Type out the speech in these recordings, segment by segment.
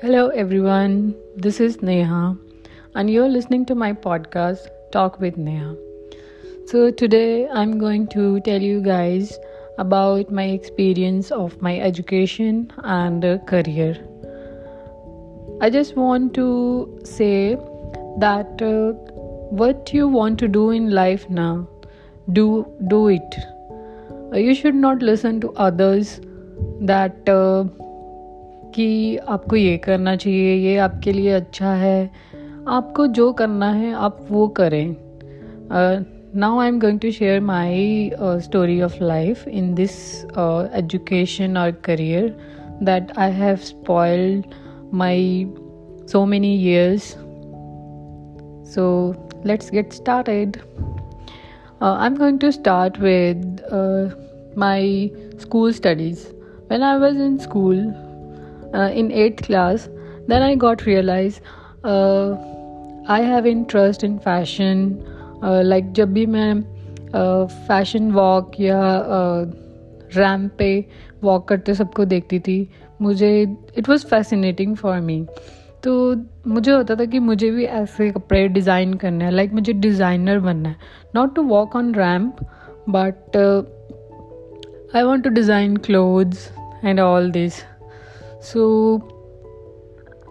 Hello, everyone. This is Neha, and you're listening to my podcast, Talk with Neha. So, today I'm going to tell you guys about my experience of my education and uh, career. I just want to say that uh, what you want to do in life now, do do it. Uh, you should not listen to others that uh, कि आपको ये करना चाहिए ये आपके लिए अच्छा है आपको जो करना है आप वो करें now I am going to share my story of life in this education और career that I have spoiled my many years. So let's get started. Uh, I'm going to start with uh, my school studies. When I was in school, uh, in 8th class then i got realized uh, i have interest in fashion. Uh, like जब भी मैं fashion walk या ramp पे walk करते सबको देखती थी मुझे it was fascinating for me तो मुझे होता था कि मुझे भी ऐसे कपड़े डिज़ाइन करने हैं लाइक मुझे डिज़ाइनर बनना है. Not to walk on ramp but I want to design clothes and all this so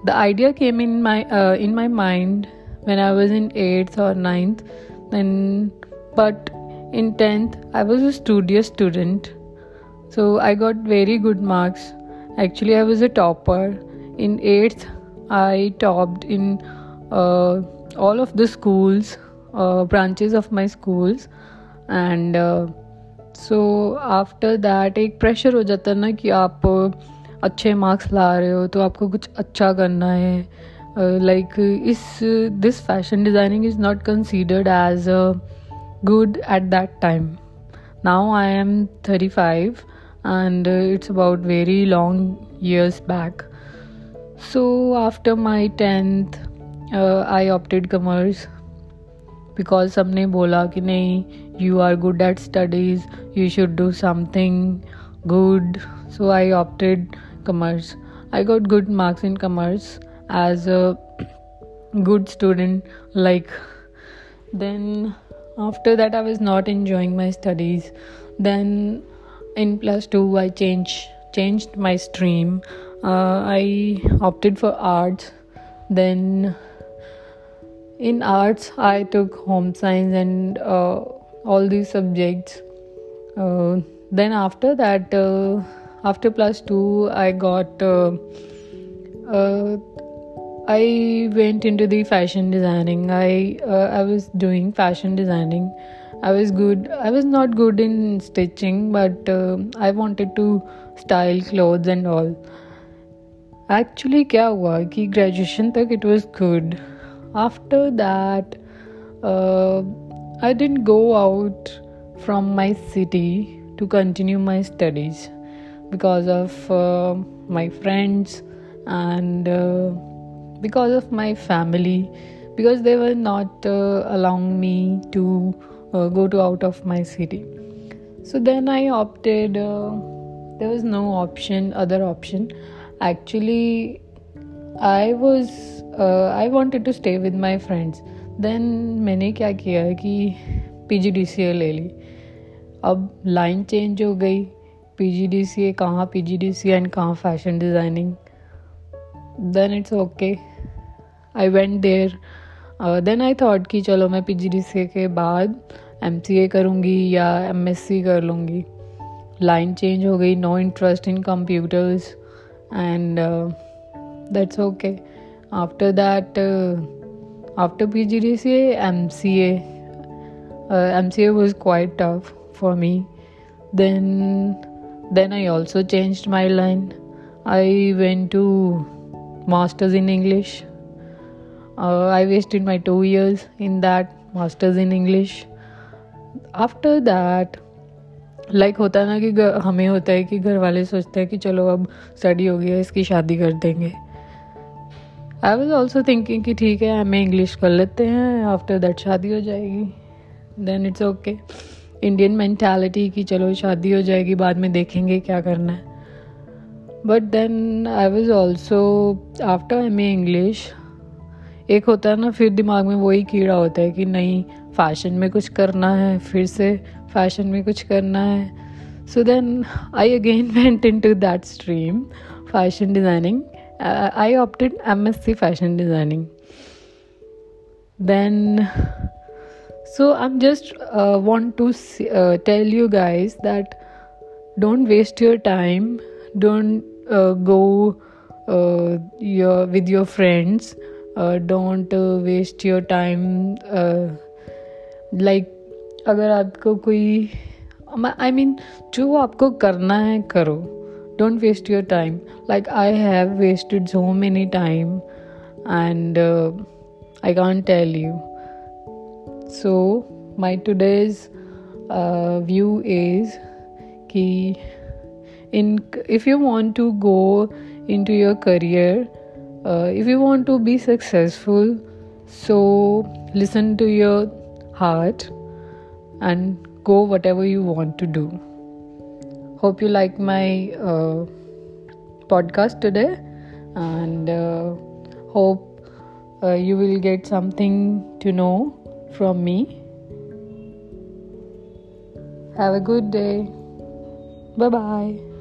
the idea came in my uh, in my mind when i was in 8th or 9th then but in 10th i was a studious student so i got very good marks actually i was a topper in 8th i topped in uh, all of the schools uh, branches of my schools and so after that एक pressure हो जाता है ना कि आप अच्छे marks ला रहे हो तो आपको कुछ अच्छा करना है। लाइक इस this fashion designing is not considered as a good at that time now I am thirty five and it's about very long years back so after my tenth I opted commerce because सबने बोला कि नहीं you are good at studies you should do something good so I opted commerce. I got good marks in commerce as a good student. Like, then after that, I was not enjoying my studies. Then in plus two, I changed changed my stream. Uh, I opted for arts. Then in arts, I took home science and uh, all these subjects. Uh, then after that uh, after plus 2 i got uh, uh, i went into the fashion designing i uh, i was doing fashion designing i was good i was not good in stitching but uh, i wanted to style clothes and all actually क्या हुआ कि graduation तक it was good after that I didn't go out from my city to continue my studies because of uh, my friends and uh, because of my family because they were not uh, allowing me to uh, go to out of my city so then i opted uh, there was no option other option actually i was uh, i wanted to stay with my friends then मैंने क्या किया कि P G D C ए ले ली अब line change हो गई P G D C A कहाँ P G D C and कहाँ fashion designing then it's okay I went there then I thought कि चलो मैं पी जी डी सी ए के बाद एम सी ए करूँगी या एम एस सी कर लूँगी। लाइन चेंज हो गई no interest in computers and that's okay after that after P G D C M C A M C A was quite tough for me then then i also changed my line i went to masters in english uh, i wasted my two years in that masters in english after that like like होता है ना कि हमें होता है कि घर वाले सोचते हैं कि चलो अब स्टडी हो गया इसकी शादी कर देंगे आई वॉज़ ऑल्सो थिंकिंग कि ठीक है हमें इंग्लिश कर लेते हैं आफ्टर दैट शादी हो जाएगी then it's okay Indian mentality कि चलो शादी हो जाएगी, बाद में देखेंगे क्या करना है। But then I was also after M A English एक होता है ना, फिर दिमाग में वही कीड़ा होता है कि नहीं फ़ैशन में कुछ करना है, फिर से फ़ैशन में कुछ करना है। So then I again went into that stream fashion designing I opted M S C fashion designing then so i'm just uh, want to uh, tell you guys that don't waste your time don't uh, go uh, your with your friends uh, don't uh, waste your time like अगर आपको कोई I mean जो आपको करना है करो don't waste your time like I have wasted so many time and I can't tell you. so, my today's uh, view is ki in if you want to go into your career, uh, if you want to be successful, so listen to your heart and go whatever you want to do. Hope you like my uh, podcast today and uh, hope uh, you will get something to know from me. Have a good day. Bye bye.